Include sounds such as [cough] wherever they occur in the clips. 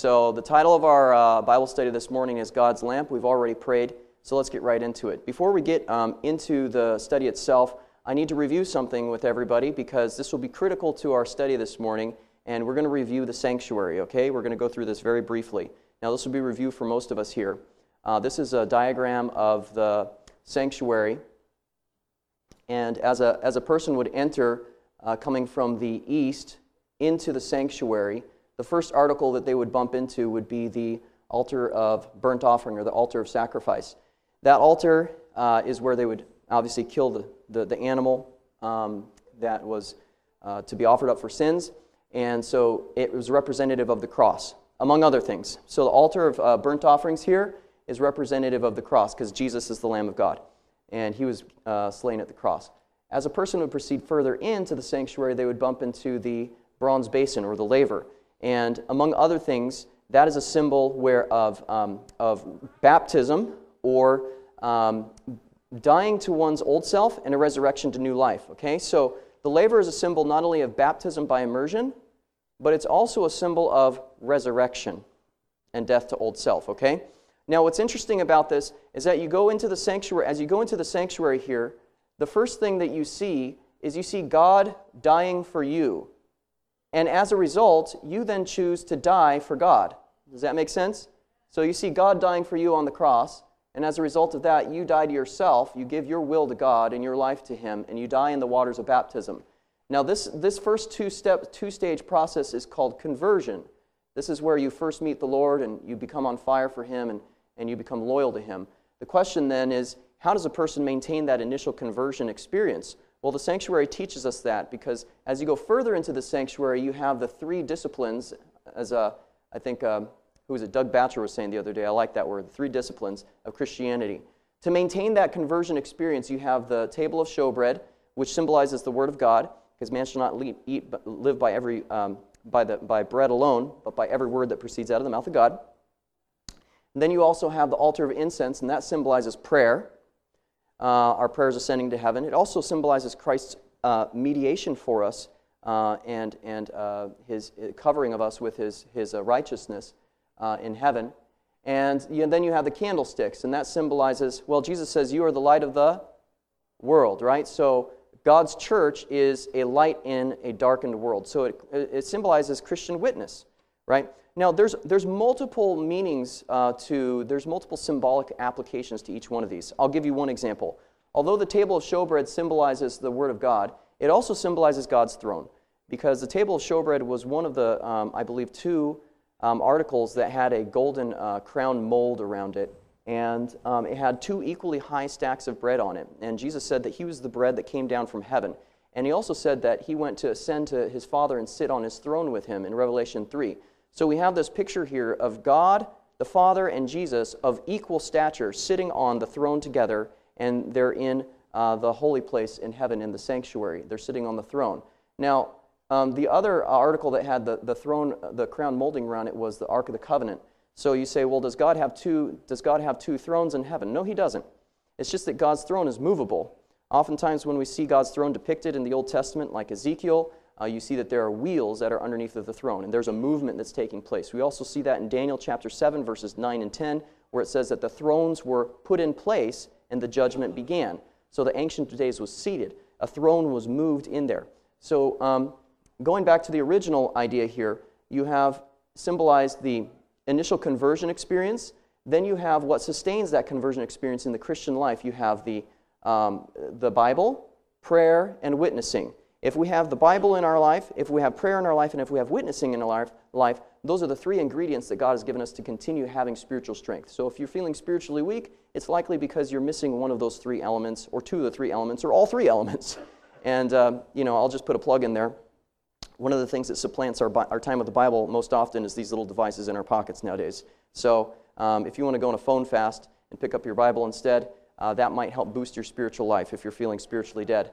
So, the title of our uh, Bible study this morning is God's Lamp. We've already prayed, so let's get right into it. Before we get um, into the study itself, I need to review something with everybody because this will be critical to our study this morning, and we're going to review the sanctuary, okay? We're going to go through this very briefly. Now, this will be review for most of us here. Uh, this is a diagram of the sanctuary, and as a, as a person would enter uh, coming from the east into the sanctuary, the first article that they would bump into would be the altar of burnt offering or the altar of sacrifice. That altar uh, is where they would obviously kill the, the, the animal um, that was uh, to be offered up for sins. And so it was representative of the cross, among other things. So the altar of uh, burnt offerings here is representative of the cross because Jesus is the Lamb of God and he was uh, slain at the cross. As a person would proceed further into the sanctuary, they would bump into the bronze basin or the laver. And among other things, that is a symbol where of, um, of baptism or um, dying to one's old self and a resurrection to new life. Okay, so the laver is a symbol not only of baptism by immersion, but it's also a symbol of resurrection and death to old self. Okay. Now, what's interesting about this is that you go into the sanctuary. As you go into the sanctuary here, the first thing that you see is you see God dying for you. And as a result, you then choose to die for God. Does that make sense? So you see God dying for you on the cross, and as a result of that, you die to yourself, you give your will to God and your life to Him, and you die in the waters of baptism. Now, this, this first two step, two stage process is called conversion. This is where you first meet the Lord and you become on fire for Him and, and you become loyal to Him. The question then is how does a person maintain that initial conversion experience? Well, the sanctuary teaches us that because as you go further into the sanctuary, you have the three disciplines, as uh, I think, um, who was it, Doug Batchelor was saying the other day, I like that word, the three disciplines of Christianity. To maintain that conversion experience, you have the table of showbread, which symbolizes the Word of God, because man shall not eat, live by, every, um, by, the, by bread alone, but by every word that proceeds out of the mouth of God. And then you also have the altar of incense, and that symbolizes prayer uh, our prayers ascending to heaven. It also symbolizes Christ's uh, mediation for us uh, and, and uh, his uh, covering of us with his, his uh, righteousness in heaven. And then you have the candlesticks, and that symbolizes, well, Jesus says, You are the light of the world, right? So God's church is a light in a darkened world. So it, it symbolizes Christian witness, right? Now, there's, there's multiple meanings uh, to, there's multiple symbolic applications to each one of these. I'll give you one example. Although the table of showbread symbolizes the Word of God, it also symbolizes God's throne because the table of showbread was one of the, um, I believe, two um, articles that had a golden uh, crown mold around it. And um, it had two equally high stacks of bread on it. And Jesus said that he was the bread that came down from heaven. And he also said that he went to ascend to his Father and sit on his throne with him in Revelation 3. So we have this picture here of God, the Father, and Jesus of equal stature sitting on the throne together, and they're in uh, the holy place in heaven in the sanctuary. They're sitting on the throne. Now, um, the other article that had the, the throne, the crown molding around it was the Ark of the Covenant. So you say, well, does God have two, does God have two thrones in heaven? No, he doesn't. It's just that God's throne is movable. Oftentimes, when we see God's throne depicted in the Old Testament, like Ezekiel, uh, you see that there are wheels that are underneath of the throne, and there's a movement that's taking place. We also see that in Daniel chapter 7, verses 9 and 10, where it says that the thrones were put in place and the judgment began. So the Ancient Days was seated, a throne was moved in there. So, um, going back to the original idea here, you have symbolized the initial conversion experience. Then you have what sustains that conversion experience in the Christian life. You have the, um, the Bible, prayer, and witnessing. If we have the Bible in our life, if we have prayer in our life, and if we have witnessing in our life, those are the three ingredients that God has given us to continue having spiritual strength. So if you're feeling spiritually weak, it's likely because you're missing one of those three elements, or two of the three elements, or all three elements. [laughs] And, uh, you know, I'll just put a plug in there. One of the things that supplants our, our time with the Bible most often is these little devices in our pockets nowadays. So um, if you want to go on a phone fast and pick up your Bible instead, uh, that might help boost your spiritual life if you're feeling spiritually dead.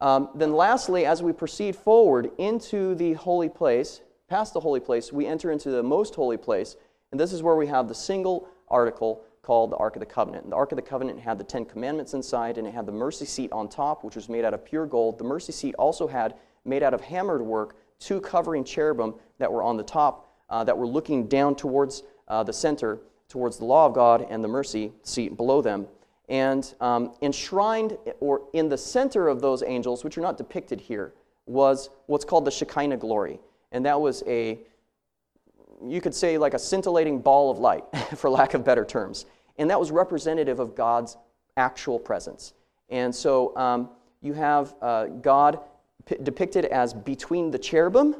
Um, then, lastly, as we proceed forward into the holy place, past the holy place, we enter into the most holy place. And this is where we have the single article called the Ark of the Covenant. And the Ark of the Covenant had the Ten Commandments inside, and it had the mercy seat on top, which was made out of pure gold. The mercy seat also had, made out of hammered work, two covering cherubim that were on the top uh, that were looking down towards uh, the center, towards the law of God and the mercy seat below them. And um, enshrined, or in the center of those angels, which are not depicted here, was what's called the Shekinah glory. And that was a, you could say, like a scintillating ball of light, [laughs] for lack of better terms. And that was representative of God's actual presence. And so um, you have uh, God p- depicted as between the cherubim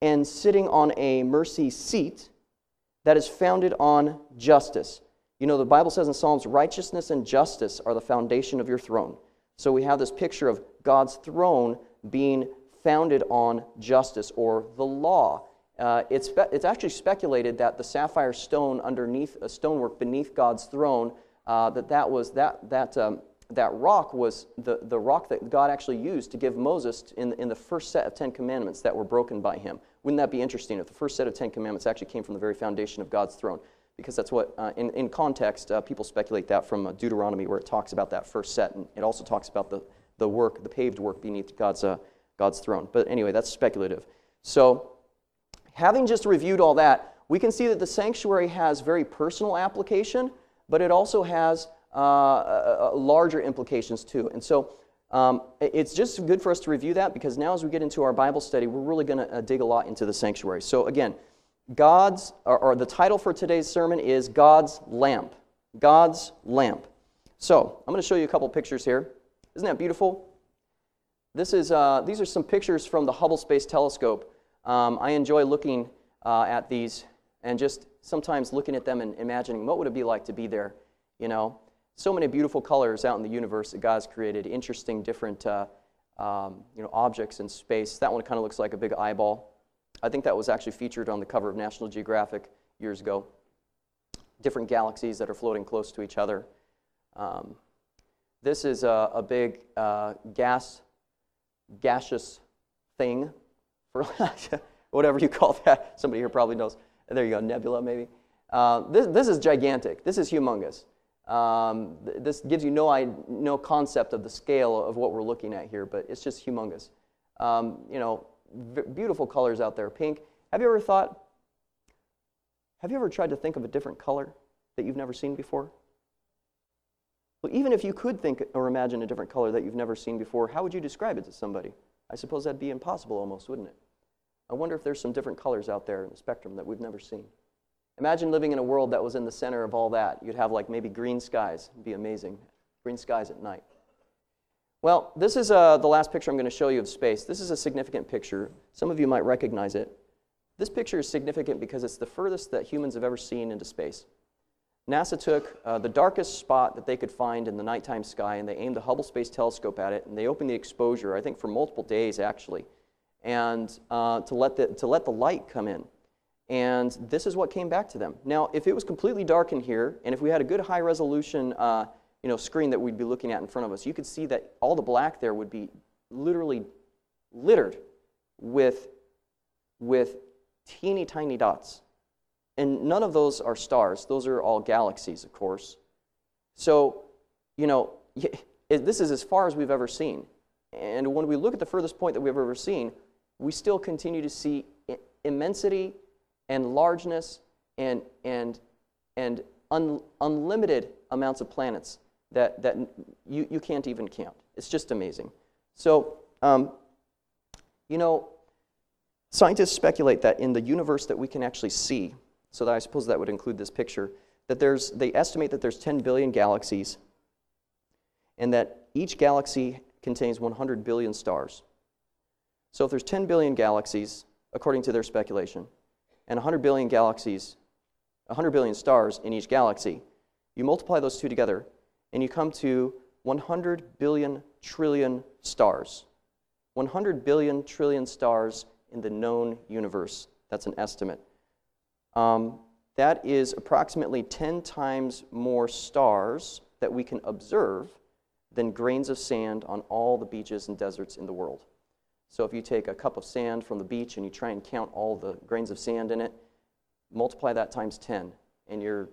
and sitting on a mercy seat that is founded on justice. You know, the Bible says in Psalms, righteousness and justice are the foundation of your throne. So we have this picture of God's throne being founded on justice or the law. Uh, it's, it's actually speculated that the sapphire stone underneath a stonework beneath God's throne, uh, that that was that that um, that rock was the, the rock that God actually used to give Moses in, in the first set of Ten Commandments that were broken by him. Wouldn't that be interesting if the first set of Ten Commandments actually came from the very foundation of God's throne? Because that's what, uh, in, in context, uh, people speculate that from Deuteronomy, where it talks about that first set, and it also talks about the, the work, the paved work beneath God's, uh, God's throne. But anyway, that's speculative. So, having just reviewed all that, we can see that the sanctuary has very personal application, but it also has uh, larger implications too. And so um, it's just good for us to review that because now as we get into our Bible study, we're really going to uh, dig a lot into the sanctuary. So again, God's, or, or, the title for today's sermon is God's Lamp. God's Lamp. So I'm going to show you a couple pictures here. Isn't that beautiful? This is, uh, these are some pictures from the Hubble Space Telescope. Um, I enjoy looking uh, at these and just sometimes looking at them and imagining what would it be like to be there, you know so many beautiful colors out in the universe that God's created, interesting, different uh, um, you know, objects in space. That one kind of looks like a big eyeball. I think that was actually featured on the cover of National Geographic years ago. Different galaxies that are floating close to each other. Um, this is a, a big uh, gas, gaseous thing, for [laughs] whatever you call that. Somebody here probably knows. There you go, nebula maybe. Uh, this, this is gigantic. This is humongous. Um, th- this gives you no, no concept of the scale of what we're looking at here, but it's just humongous. Um, you know, beautiful colors out there. Pink. Have you ever thought, have you ever tried to think of a different color that you've never seen before? Well, even if you could think or imagine a different color that you've never seen before, how would you describe it to somebody? I suppose that'd be impossible almost, wouldn't it? I wonder if there's some different colors out there in the spectrum that we've never seen. Imagine living in a world that was in the center of all that. You'd have like maybe green skies. It'd be amazing. Green skies at night. Well, this is uh, the last picture I'm going to show you of space. This is a significant picture. Some of you might recognize it. This picture is significant because it's the furthest that humans have ever seen into space. NASA took uh, the darkest spot that they could find in the nighttime sky and they aimed the Hubble Space Telescope at it and they opened the exposure, I think for multiple days actually, and uh, to, let the, to let the light come in. And this is what came back to them. Now, if it was completely dark in here, and if we had a good high resolution uh, you know, screen that we'd be looking at in front of us, you could see that all the black there would be literally littered with, with teeny tiny dots. And none of those are stars, those are all galaxies, of course. So, you know, [laughs] this is as far as we've ever seen. And when we look at the furthest point that we've ever seen, we still continue to see immensity and largeness and, and, and un, unlimited amounts of planets that, that you, you can't even count. It's just amazing. So, um, you know, scientists speculate that in the universe that we can actually see, so that I suppose that would include this picture, that there's, they estimate that there's 10 billion galaxies and that each galaxy contains 100 billion stars. So if there's 10 billion galaxies, according to their speculation, and 100 billion galaxies, 100 billion stars in each galaxy. You multiply those two together, and you come to 100 billion trillion stars. 100 billion trillion stars in the known universe. That's an estimate. Um, that is approximately 10 times more stars that we can observe than grains of sand on all the beaches and deserts in the world. So if you take a cup of sand from the beach and you try and count all the grains of sand in it, multiply that times 10, and you're,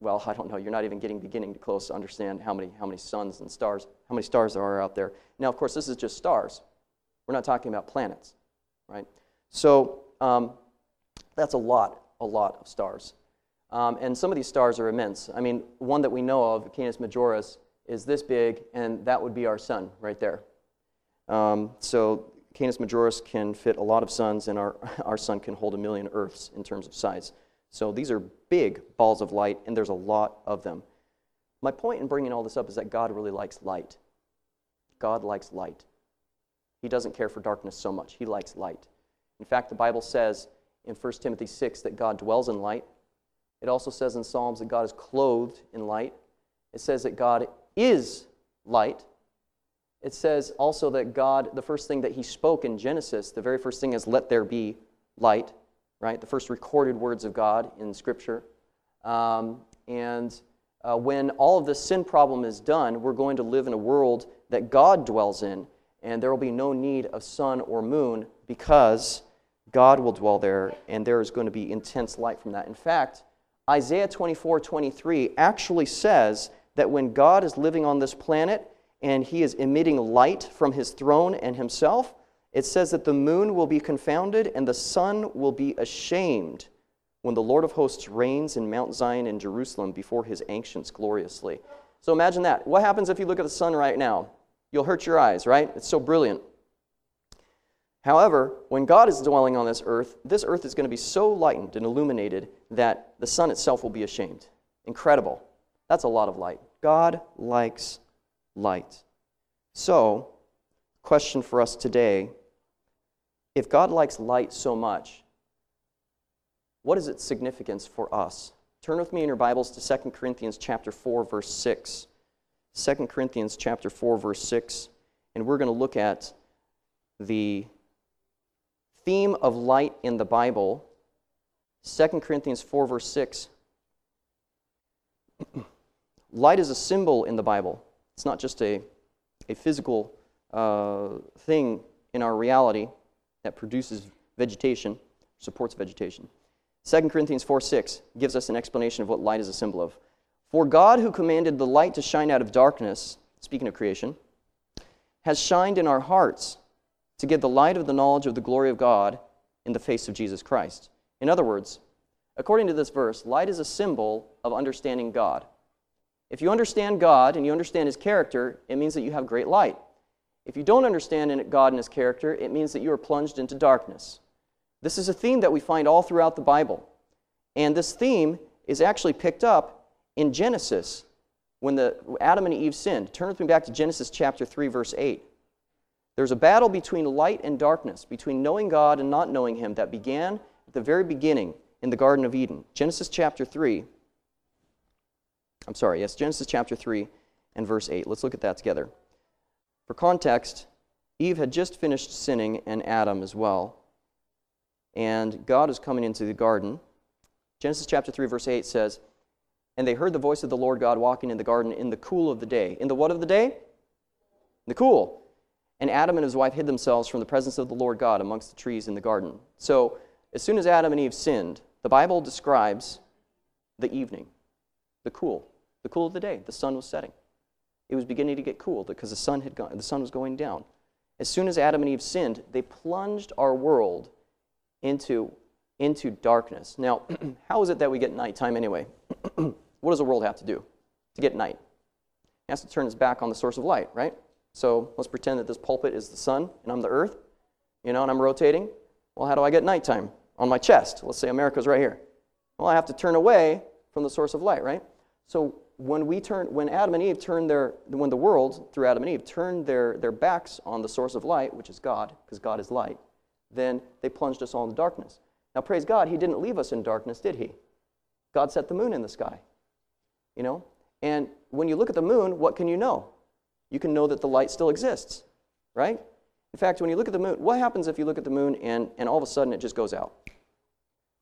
well, I don't know, you're not even getting beginning to close to understand how many, how many suns and stars, how many stars there are out there. Now, of course, this is just stars. We're not talking about planets, right? So um, That's a lot, a lot of stars. Um, and some of these stars are immense. I mean, one that we know of, Canis Majoris, is this big, and that would be our sun right there. Um, so Canis Majoris can fit a lot of suns, and our, [laughs] our sun can hold a million Earths in terms of size. So these are big balls of light, and there's a lot of them. My point in bringing all this up is that God really likes light. God likes light. He doesn't care for darkness so much. He likes light. In fact, the Bible says in 1 Timothy 6 that God dwells in light. It also says in Psalms that God is clothed in light. It says that God is light. It says also that God, the first thing that He spoke in Genesis, the very first thing is, let there be light, right? The first recorded words of God in Scripture. Um, and uh, when all of this sin problem is done, we're going to live in a world that God dwells in, and there will be no need of sun or moon because God will dwell there, and there is going to be intense light from that. In fact, Isaiah 24 23 actually says that when God is living on this planet and he is emitting light from his throne and himself, it says that the moon will be confounded and the sun will be ashamed when the Lord of hosts reigns in Mount Zion in Jerusalem before his ancients gloriously. So imagine that. What happens if you look at the sun right now? You'll hurt your eyes, right? It's so brilliant. However, when God is dwelling on this earth, this earth is going to be so lightened and illuminated that the sun itself will be ashamed. Incredible. That's a lot of light. God likes light. So, question for us today if God likes light so much, what is its significance for us? Turn with me in your Bibles to 2 Corinthians chapter 4 verse 6. 2 Corinthians chapter 4 verse 6 and we're going to look at the theme of light in the Bible. 2 Corinthians 4 verse 6. [clears throat] light is a symbol in the Bible. It's not just a, a physical uh, thing in our reality that produces vegetation, supports vegetation. 2 Corinthians 4 6 gives us an explanation of what light is a symbol of. For God, who commanded the light to shine out of darkness, speaking of creation, has shined in our hearts to give the light of the knowledge of the glory of God in the face of Jesus Christ. In other words, according to this verse, light is a symbol of understanding God. If you understand God and you understand His character, it means that you have great light. If you don't understand God and His character, it means that you are plunged into darkness. This is a theme that we find all throughout the Bible. And this theme is actually picked up in Genesis when the, Adam and Eve sinned. Turn with me back to Genesis chapter 3, verse 8. There's a battle between light and darkness, between knowing God and not knowing Him, that began at the very beginning in the Garden of Eden. Genesis chapter 3. I'm sorry, yes, Genesis chapter 3 and verse 8. Let's look at that together. For context, Eve had just finished sinning, and Adam as well and God is coming into the garden. Genesis chapter 3, verse 8 says, And they heard the voice of the Lord God walking in the garden in the cool of the day. In the what of the day? The cool. And Adam and his wife hid themselves from the presence of the Lord God amongst the trees in the garden. So, as soon as Adam and Eve sinned, the Bible describes the evening, the cool, the cool of the day. The sun was setting. It was beginning to get cool because the sun, had gone, the sun was going down. As soon as Adam and Eve sinned, they plunged our world into, into darkness. Now, [clears throat] how is it that we get nighttime anyway? [clears throat] what does the world have to do to get night? It has to turn its back on the source of light, right? So let's pretend that this pulpit is the sun and I'm the earth, you know, and I'm rotating. Well, how do I get nighttime? On my chest. Let's say America's right here. Well, I have to turn away from the source of light, right? So when we turn, when Adam and Eve turned their, when the world through Adam and Eve turned their, their backs on the source of light, which is God, because God is light, then they plunged us all in darkness. Now, praise God, He didn't leave us in darkness, did He? God set the moon in the sky. You know? And when you look at the moon, what can you know? You can know that the light still exists, right? In fact, when you look at the moon, what happens if you look at the moon and, and all of a sudden it just goes out?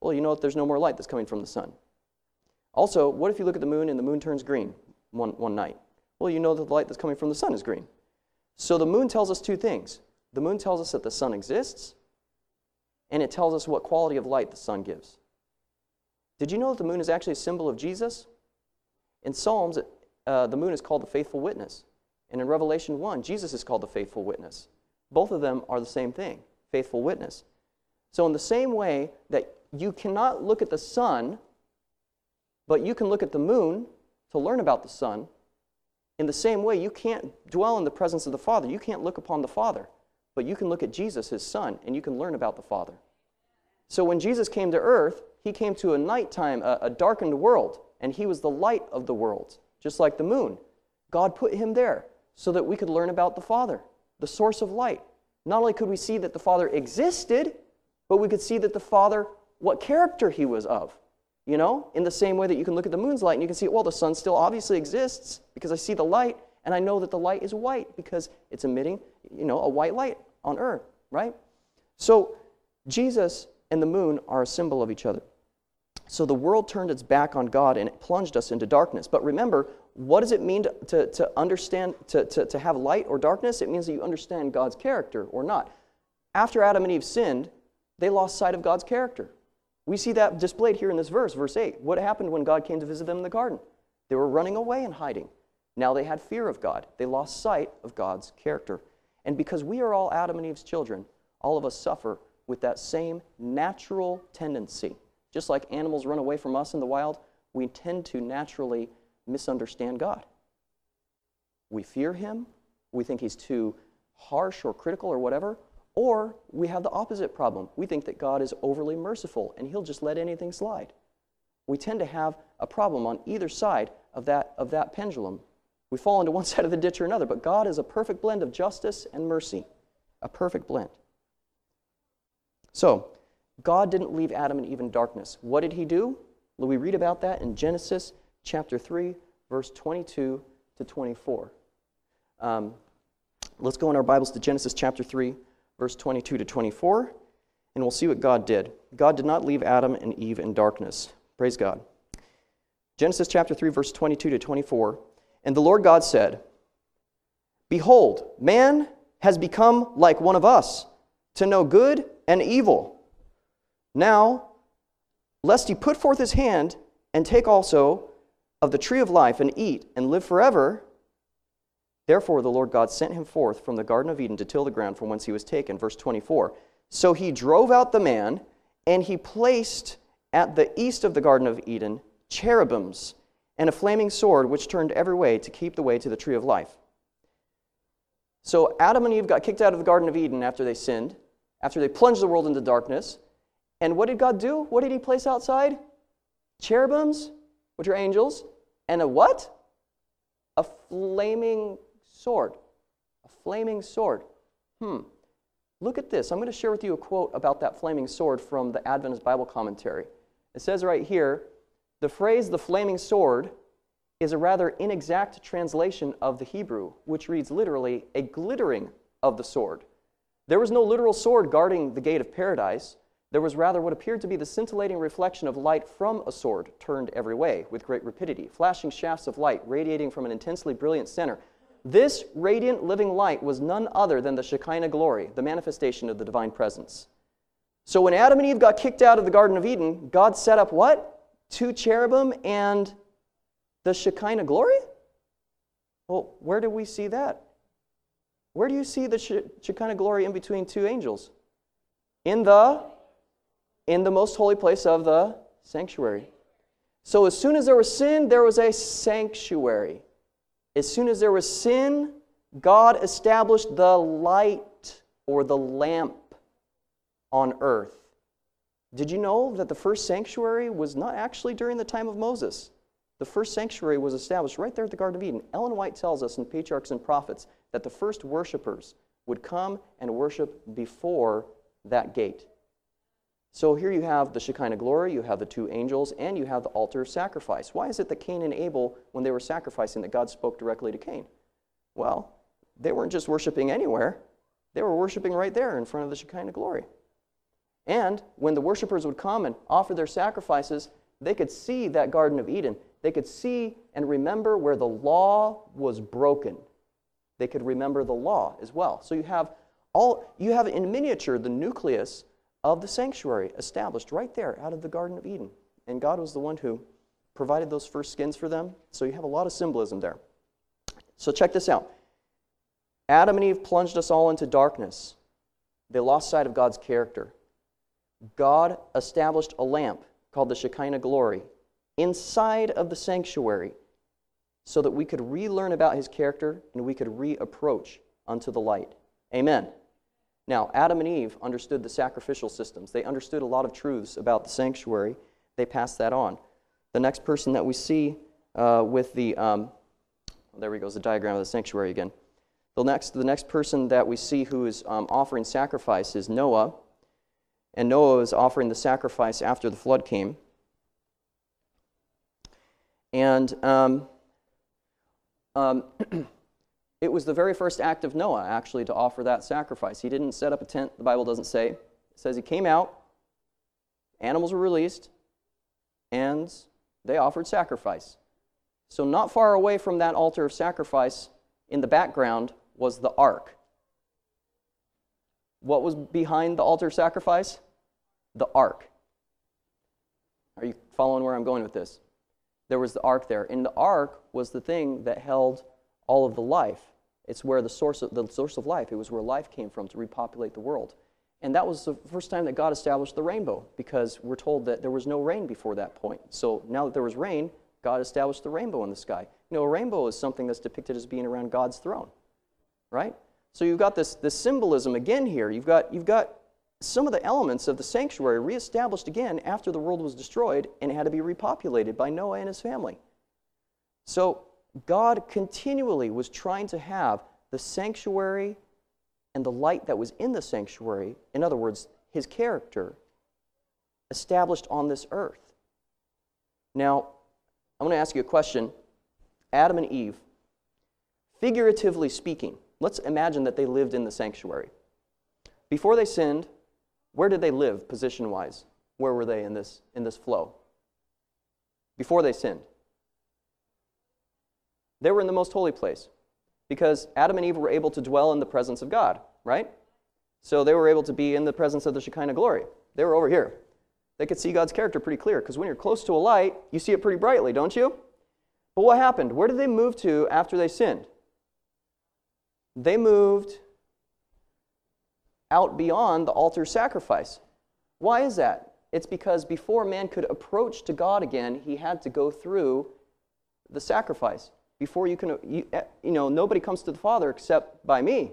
Well, you know that there's no more light that's coming from the sun. Also, what if you look at the moon and the moon turns green one, one night? Well, you know that the light that's coming from the sun is green. So the moon tells us two things. The moon tells us that the sun exists, and it tells us what quality of light the sun gives. Did you know that the moon is actually a symbol of Jesus? In Psalms, uh, the moon is called the faithful witness. And in Revelation 1, Jesus is called the faithful witness. Both of them are the same thing faithful witness. So, in the same way that you cannot look at the sun, but you can look at the moon to learn about the sun. In the same way, you can't dwell in the presence of the Father. You can't look upon the Father, but you can look at Jesus, his Son, and you can learn about the Father. So when Jesus came to earth, he came to a nighttime, a, a darkened world, and he was the light of the world, just like the moon. God put him there so that we could learn about the Father, the source of light. Not only could we see that the Father existed, but we could see that the Father, what character he was of. You know, in the same way that you can look at the moon's light and you can see, well, the sun still obviously exists because I see the light and I know that the light is white because it's emitting, you know, a white light on earth, right? So Jesus and the moon are a symbol of each other. So the world turned its back on God and it plunged us into darkness. But remember, what does it mean to, to, to understand, to, to, to have light or darkness? It means that you understand God's character or not. After Adam and Eve sinned, they lost sight of God's character. We see that displayed here in this verse, verse 8. What happened when God came to visit them in the garden? They were running away and hiding. Now they had fear of God. They lost sight of God's character. And because we are all Adam and Eve's children, all of us suffer with that same natural tendency. Just like animals run away from us in the wild, we tend to naturally misunderstand God. We fear Him, we think He's too harsh or critical or whatever, or we have the opposite problem. We think that God is overly merciful and He'll just let anything slide. We tend to have a problem on either side of that, of that pendulum. We fall into one [laughs] side of the ditch or another, but God is a perfect blend of justice and mercy, a perfect blend. So, God didn't leave Adam in even darkness. What did he do? Well, we read about that in Genesis chapter 3, verse 22 to 24. Um, let's go in our Bibles to Genesis chapter 3, verse 22 to 24, and we'll see what God did. God did not leave Adam and Eve in darkness. Praise God. Genesis chapter 3, verse 22 to 24. And the Lord God said, Behold, man has become like one of us, to know good and evil. Now, lest he put forth his hand and take also of the tree of life and eat and live forever. Therefore, the Lord God sent him forth from the Garden of Eden to till the ground from whence he was taken. Verse 24. So he drove out the man, and he placed at the east of the Garden of Eden cherubims and a flaming sword which turned every way to keep the way to the tree of life. So Adam and Eve got kicked out of the Garden of Eden after they sinned, after they plunged the world into darkness. And what did God do? What did He place outside? Cherubims, which are angels, and a what? A flaming sword. A flaming sword. Hmm. Look at this. I'm going to share with you a quote about that flaming sword from the Adventist Bible commentary. It says right here the phrase the flaming sword is a rather inexact translation of the Hebrew, which reads literally a glittering of the sword. There was no literal sword guarding the gate of paradise. There was rather what appeared to be the scintillating reflection of light from a sword turned every way with great rapidity, flashing shafts of light radiating from an intensely brilliant center. This radiant living light was none other than the Shekinah glory, the manifestation of the divine presence. So when Adam and Eve got kicked out of the Garden of Eden, God set up what? Two cherubim and the Shekinah glory? Well, where do we see that? Where do you see the Shekinah glory in between two angels? In the in the most holy place of the sanctuary. So as soon as there was sin, there was a sanctuary. As soon as there was sin, God established the light or the lamp on earth. Did you know that the first sanctuary was not actually during the time of Moses? The first sanctuary was established right there at the Garden of Eden. Ellen White tells us in Patriarchs and Prophets that the first worshipers would come and worship before that gate. So here you have the Shekinah glory, you have the two angels, and you have the altar of sacrifice. Why is it that Cain and Abel, when they were sacrificing, that God spoke directly to Cain? Well, they weren't just worshiping anywhere, they were worshiping right there in front of the Shekinah glory. And when the worshipers would come and offer their sacrifices, they could see that Garden of Eden. They could see and remember where the law was broken. They could remember the law as well. So you have all you have in miniature the nucleus of the sanctuary established right there out of the Garden of Eden. And God was the one who provided those first skins for them. So you have a lot of symbolism there. So check this out Adam and Eve plunged us all into darkness. They lost sight of God's character. God established a lamp called the Shekinah glory inside of the sanctuary so that we could relearn about his character and we could reapproach unto the light. Amen. Now, Adam and Eve understood the sacrificial systems. They understood a lot of truths about the sanctuary. They passed that on. The next person that we see uh, with the, um, there we go, the diagram of the sanctuary again. The next, the next person that we see who is um, offering sacrifice is Noah. And Noah is offering the sacrifice after the flood came. And um, um, [clears throat] it was the very first act of Noah, actually, to offer that sacrifice. He didn't set up a tent, the Bible doesn't say. It says he came out, animals were released, and they offered sacrifice. So, not far away from that altar of sacrifice, in the background, was the ark. What was behind the altar of sacrifice? The ark. Are you following where I'm going with this? There was the ark there. And the ark was the thing that held all of the life. It's where the source of, the source of life, it was where life came from to repopulate the world. And that was the first time that God established the rainbow because we're told that there was no rain before that point. So now that there was rain, God established the rainbow in the sky. You know, a rainbow is something that's depicted as being around God's throne, right? So you've got this, this symbolism again here. You've got, you've got some of the elements of the sanctuary reestablished again after the world was destroyed and had to be repopulated by Noah and his family. So God continually was trying to have the sanctuary and the light that was in the sanctuary, in other words, his character, established on this earth. Now, I'm going to ask you a question. Adam and Eve, figuratively speaking, let's imagine that they lived in the sanctuary. Before they sinned, where did they live position wise? Where were they in this, in this flow? Before they sinned. They were in the most holy place because Adam and Eve were able to dwell in the presence of God, right? So they were able to be in the presence of the Shekinah glory. They were over here. They could see God's character pretty clear because when you're close to a light, you see it pretty brightly, don't you? But what happened? Where did they move to after they sinned? They moved out beyond the altar sacrifice. Why is that? It's because before man could approach to God again, he had to go through the sacrifice before you can, you, eh, you know, nobody comes to the Father except by me.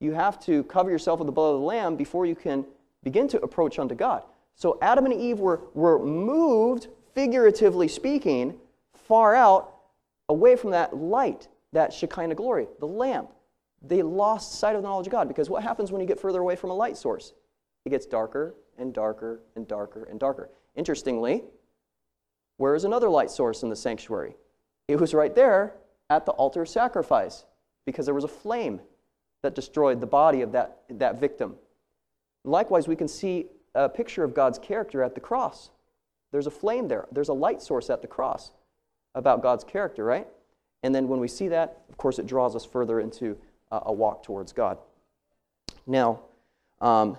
You have to cover yourself with the blood of the Lamb before you can begin to approach unto God. So Adam and Eve were, were moved, figuratively speaking, far out away from that light, that Shekinah glory, the lamp. They lost sight of the knowledge of God because what happens when you get further away from a light source? It gets darker and darker and darker and darker. Interestingly, where is another light source in the sanctuary? It was right there at the altar of sacrifice because there was a flame that destroyed the body of that, that victim. Likewise, we can see a picture of God's character at the cross. There's a flame there, there's a light source at the cross about God's character, right? And then when we see that, of course, it draws us further into a walk towards God. Now, um,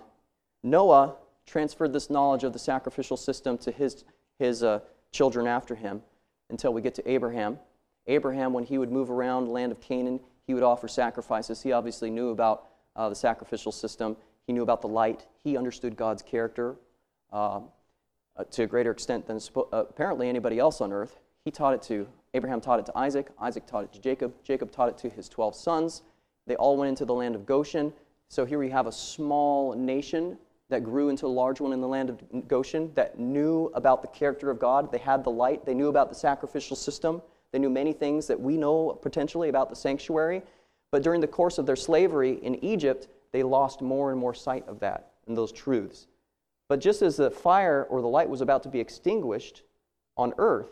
Noah transferred this knowledge of the sacrificial system to his, his uh, children after him until we get to Abraham. Abraham, when he would move around the land of Canaan, he would offer sacrifices. He obviously knew about uh, the sacrificial system. He knew about the light. He understood God's character uh, to a greater extent than uh, apparently anybody else on earth. He taught it to Abraham taught it to Isaac. Isaac taught it to Jacob. Jacob taught it to his 12 sons. They all went into the land of Goshen. So here we have a small nation that grew into a large one in the land of Goshen that knew about the character of God. They had the light, they knew about the sacrificial system, they knew many things that we know potentially about the sanctuary. But during the course of their slavery in Egypt, they lost more and more sight of that and those truths. But just as the fire or the light was about to be extinguished on earth,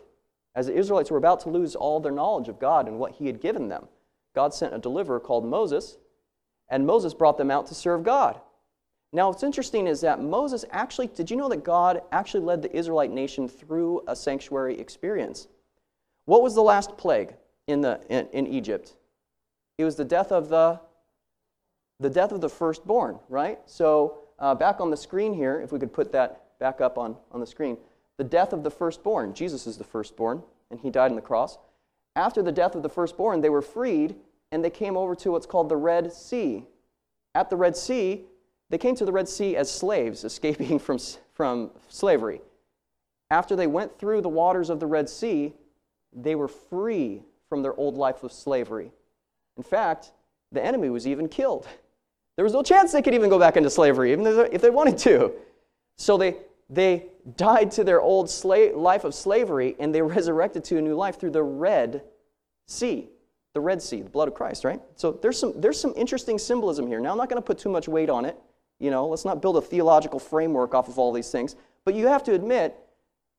as the Israelites were about to lose all their knowledge of God and what He had given them, God sent a deliverer called Moses, and Moses brought them out to serve God. Now, what's interesting is that Moses actually, did you know that God actually led the Israelite nation through a sanctuary experience? What was the last plague in, the, in, in Egypt? It was the death of the, the death of the firstborn, right? So uh, back on the screen here, if we could put that back up on, on the screen, the death of the firstborn. Jesus is the firstborn, and he died on the cross. After the death of the firstborn, they were freed, and they came over to what's called the Red Sea. At the Red Sea, they came to the Red Sea as slaves, escaping [laughs] from, from slavery. After they went through the waters of the Red Sea, they were free from their old life of slavery. In fact, the enemy was even killed. There was no chance they could even go back into slavery, even if they wanted to. So they, they died to their old slave, life of slavery and they [laughs] resurrected to a new life through the Red Sea. The Red Sea, the blood of Christ, right? So there's some, there's some interesting symbolism here. Now, I'm not going to put too much weight on it. You know, let's not build a theological framework off of all these things. But you have to admit,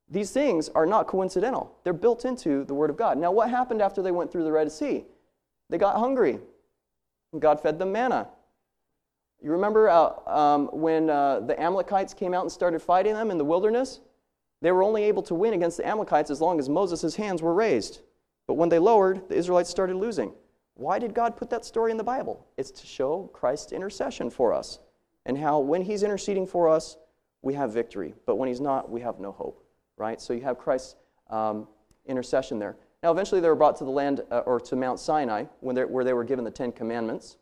these things are not coincidental. They're built into the Word of God. Now, what happened after they went through the Red Sea? They got hungry. And God fed them manna. You remember uh, um, when uh, the Amalekites came out and started fighting them in the wilderness? They were only able to win against the Amalekites as long as Moses' hands were raised. But when they lowered, the Israelites started losing. Why did God put that story in the Bible? It's to show Christ's intercession for us and how when He's interceding for us, we have victory. But when He's not, we have no hope, right? So you have Christ's um, intercession there. Now, eventually, they were brought to the land uh, or to Mount Sinai where they were given the Ten Commandments.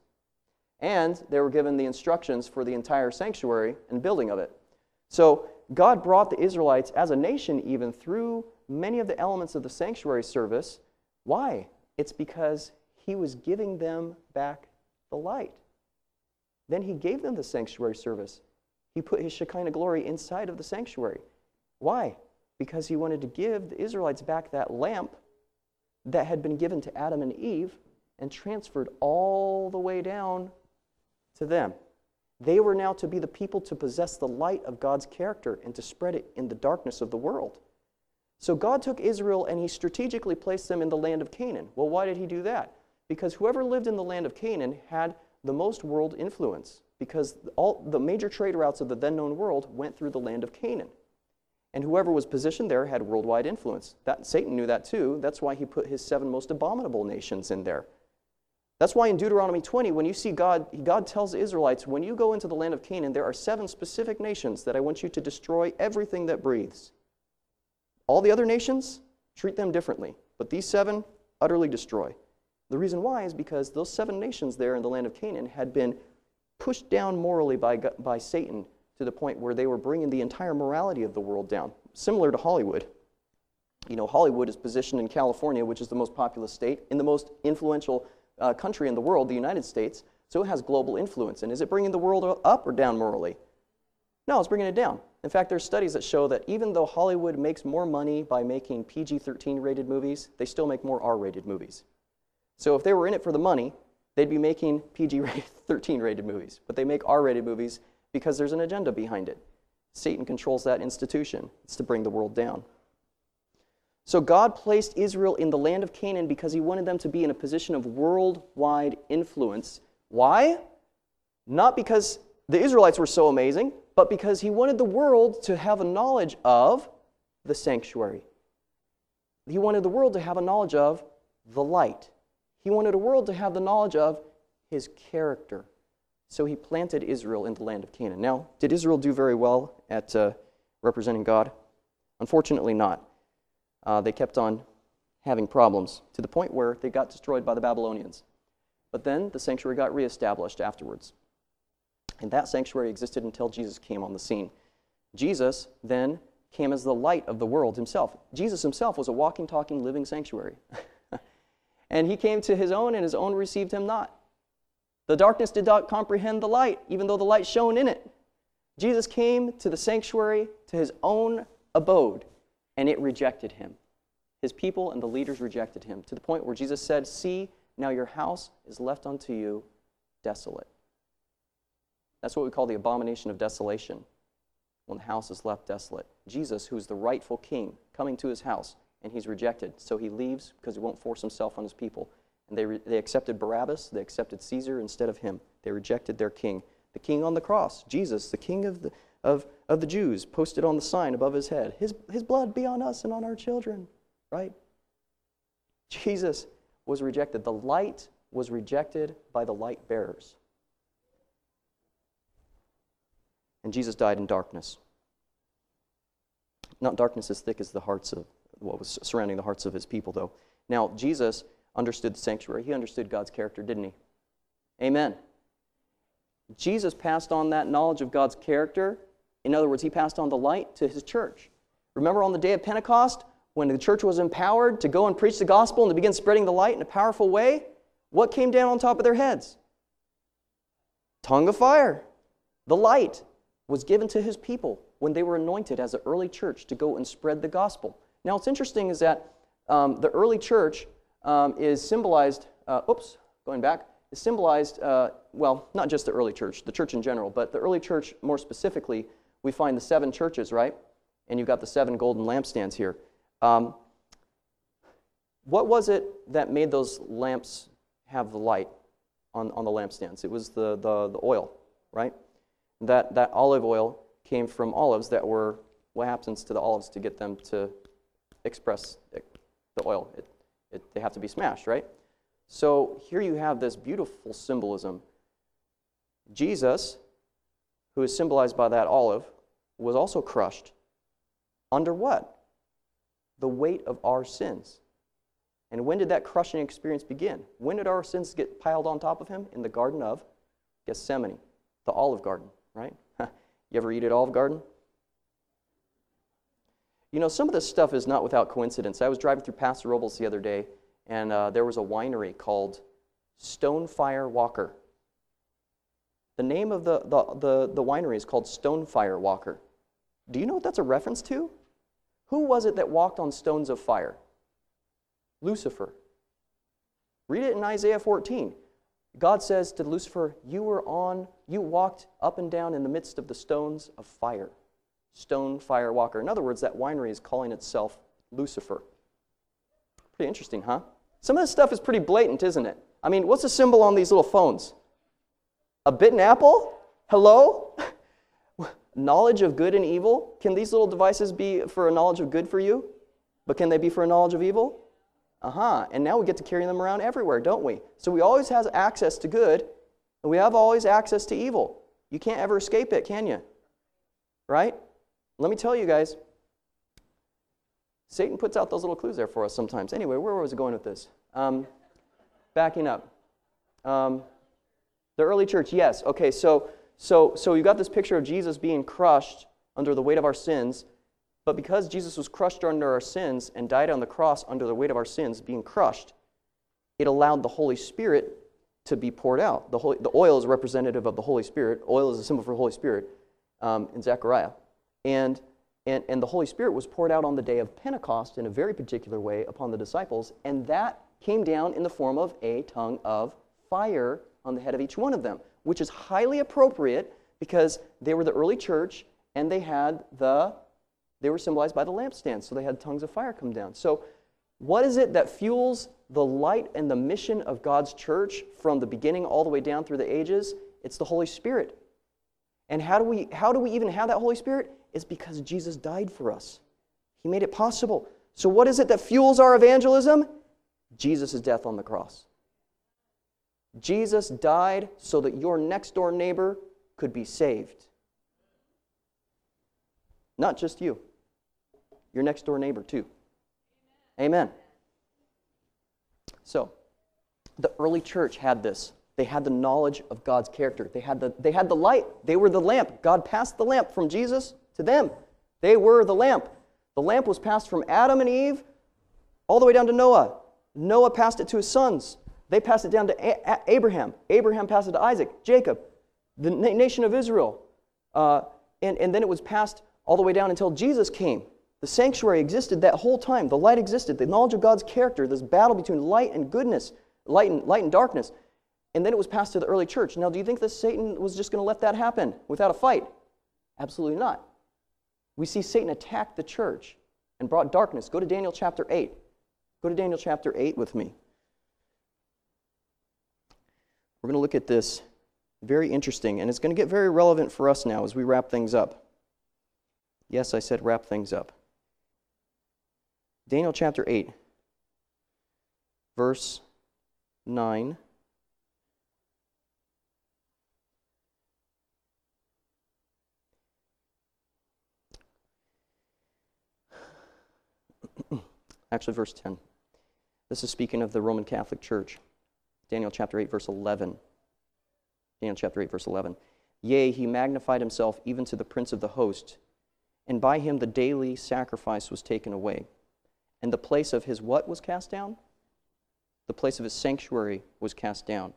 And they were given the instructions for the entire sanctuary and building of it. So God brought the Israelites as a nation even through many of the elements of the sanctuary service. Why? It's because he was giving them back the light. Then he gave them the sanctuary service. He put his Shekinah glory inside of the sanctuary. Why? Because he wanted to give the Israelites back that lamp that had been given to Adam and Eve and transferred all the way down to them. They were now to be the people to possess the light of God's character and to spread it in the darkness of the world. So God took Israel and he strategically placed them in the land of Canaan. Well, why did he do that? Because whoever lived in the land of Canaan had the most world influence, because all the major trade routes of the then known world went through the land of Canaan. And whoever was positioned there had worldwide influence. That, Satan knew that too. That's why he put his seven most abominable nations in there. That's why in Deuteronomy 20, when you see God, God tells the Israelites, when you go into the land of Canaan, there are seven specific nations that I want you to destroy everything that breathes. All the other nations, treat them differently. But these seven, utterly destroy. The reason why is because those seven nations there in the land of Canaan had been pushed down morally by, by Satan to the point where they were bringing the entire morality of the world down, similar to Hollywood. You know, Hollywood is positioned in California, which is the most populous state, in the most influential uh, country in the world, the United States, so it has global influence. And is it bringing the world up or down morally? No, it's bringing it down. In fact, there's studies that show that even though Hollywood makes more money by making PG 13 rated movies, they still make more R rated movies. So if they were in it for the money, they'd be making PG [laughs] 13 rated movies. But they make R rated movies because there's an agenda behind it. Satan controls that institution, it's to bring the world down. So God placed Israel in the land of Canaan because he wanted them to be in a position of worldwide influence. Why? Not because the Israelites were so amazing, but because he wanted the world to have a knowledge of the sanctuary. He wanted the world to have a knowledge of the light. He wanted a world to have the knowledge of his character. So he planted Israel in the land of Canaan. Now, did Israel do very well at uh, representing God? Unfortunately, not uh, they kept on having problems to the point where they got destroyed by the Babylonians. But then the sanctuary got reestablished afterwards. And that sanctuary existed until Jesus came on the scene. Jesus then came as the light of the world himself. Jesus himself was a walking, talking, living sanctuary. [laughs] and he came to his own, and his own received him not. The darkness did not comprehend the light, even though the light shone in it. Jesus came to the sanctuary, to his own abode, and it rejected him. His people and the leaders rejected him to the point where Jesus said, See, now your house is left unto you desolate. That's what we call the abomination of desolation, when the house is left desolate. Jesus, who is the rightful king, coming to his house, and he's rejected. So he leaves because he won't force himself on his people. And they, re- they accepted Barabbas, they accepted Caesar instead of him. They rejected their king. The king on the cross, Jesus, the king of the, of, of the Jews posted on the sign above his head his, his blood be on us and on our children, right? Jesus was rejected. The light was rejected by the light bearers. And Jesus died in darkness. Not darkness as thick as the hearts of what was surrounding the hearts of his people, though. Now, Jesus understood the sanctuary. He understood God's character, didn't he? Amen. Jesus passed on that knowledge of God's character In other words, he passed on the light to his church. Remember on the day of Pentecost, when the church was empowered to go and preach the gospel and to begin spreading the light in a powerful way? What came down on top of their heads? Tongue of fire. The light was given to his people when they were anointed as the early church to go and spread the gospel. Now, what's interesting is that um, the early church um, is symbolized, uh, oops, going back, is symbolized, uh, well, not just the early church, the church in general, but the early church more specifically, we find the seven churches, right? And you've got the seven golden lampstands here. Um, what was it that made those lamps have the light on, on the lampstands? It was the, the, the oil, right? That, that olive oil came from olives that were, what happens to the olives to get them to express the oil? It, it, they have to be smashed, right? So here you have this beautiful symbolism. Jesus, who is symbolized by that olive, was also crushed. Under what? The weight of our sins. And when did that crushing experience begin? When did our sins get piled on top of him? In the Garden of Gethsemane, the Olive Garden, right? [laughs] you ever eat at Olive Garden? You know, some of this stuff is not without coincidence. I was driving through Paso Robles the other day, and uh, there was a winery called Stonefire Walker. The name of the, the, the, the winery is called Stonefire Walker. Do you know what that's a reference to? Who was it that walked on stones of fire? Lucifer. Read it in Isaiah 14. God says to Lucifer, You were on, you walked up and down in the midst of the stones of fire. Stone Fire Walker. In other words, that winery is calling itself Lucifer. Pretty interesting, huh? Some of this stuff is pretty blatant, isn't it? I mean, what's the symbol on these little phones? A bitten apple? Hello? [laughs] knowledge of good and evil? Can these little devices be for a knowledge of good for you? But can they be for a knowledge of evil? Uh huh. And now we get to carry them around everywhere, don't we? So we always have access to good, and we have always access to evil. You can't ever escape it, can you? Right? Let me tell you guys, Satan puts out those little clues there for us sometimes. Anyway, where was I going with this? Um, backing up. Um, the early church, yes. Okay, so so so you got this picture of Jesus being crushed under the weight of our sins, but because Jesus was crushed under our sins and died on the cross under the weight of our sins, being crushed, it allowed the Holy Spirit to be poured out. The, Holy, the oil is representative of the Holy Spirit. Oil is a symbol for the Holy Spirit um, in Zechariah. And, and, and the Holy Spirit was poured out on the day of Pentecost in a very particular way upon the disciples, and that came down in the form of a tongue of fire on the head of each one of them, which is highly appropriate because they were the early church and they had the they were symbolized by the lampstand, so they had tongues of fire come down. So, what is it that fuels the light and the mission of God's church from the beginning all the way down through the ages? It's the Holy Spirit. And how do we, how do we even have that Holy Spirit? It's because Jesus died for us. He made it possible. So, what is it that fuels our evangelism? Jesus' death on the cross. Jesus died so that your next door neighbor could be saved. Not just you your next door neighbor too. Amen. So, the early church had this. They had the knowledge of God's character. They had the, they had the light. They were the lamp. God passed the lamp from Jesus to them. They were the lamp. The lamp was passed from Adam and Eve all the way down to Noah. Noah passed it to his sons. They passed it down to A- Abraham. Abraham passed it to Isaac, Jacob, the na- nation of Israel. Uh, and, and then it was passed all the way down until Jesus came. The sanctuary existed that whole time. The light existed. The knowledge of God's character, this battle between light and goodness, light and, light and darkness. And then it was passed to the early church. Now, do you think that Satan was just going to let that happen without a fight? Absolutely not. We see Satan attack the church and brought darkness. Go to Daniel chapter 8. Go to Daniel chapter 8 with me. We're going to look at this. Very interesting, and it's going to get very relevant for us now as we wrap things up. Yes, I said wrap things up. Daniel chapter 8, verse 9. Actually, verse 10. This is speaking of the Roman Catholic Church. Daniel chapter 8, verse 11. Daniel chapter 8, verse 11. Yea, he magnified himself even to the prince of the host. And by him the daily sacrifice was taken away. And the place of his what was cast down? The place of his sanctuary was cast down.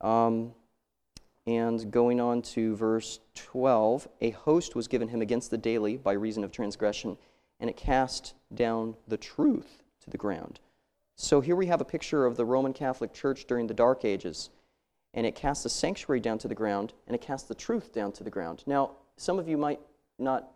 Um, and going on to verse 12, a host was given him against the daily by reason of transgression, and it cast down the truth to the ground. So here we have a picture of the Roman Catholic Church during the Dark Ages, and it cast the sanctuary down to the ground, and it cast the truth down to the ground. Now, some of you might not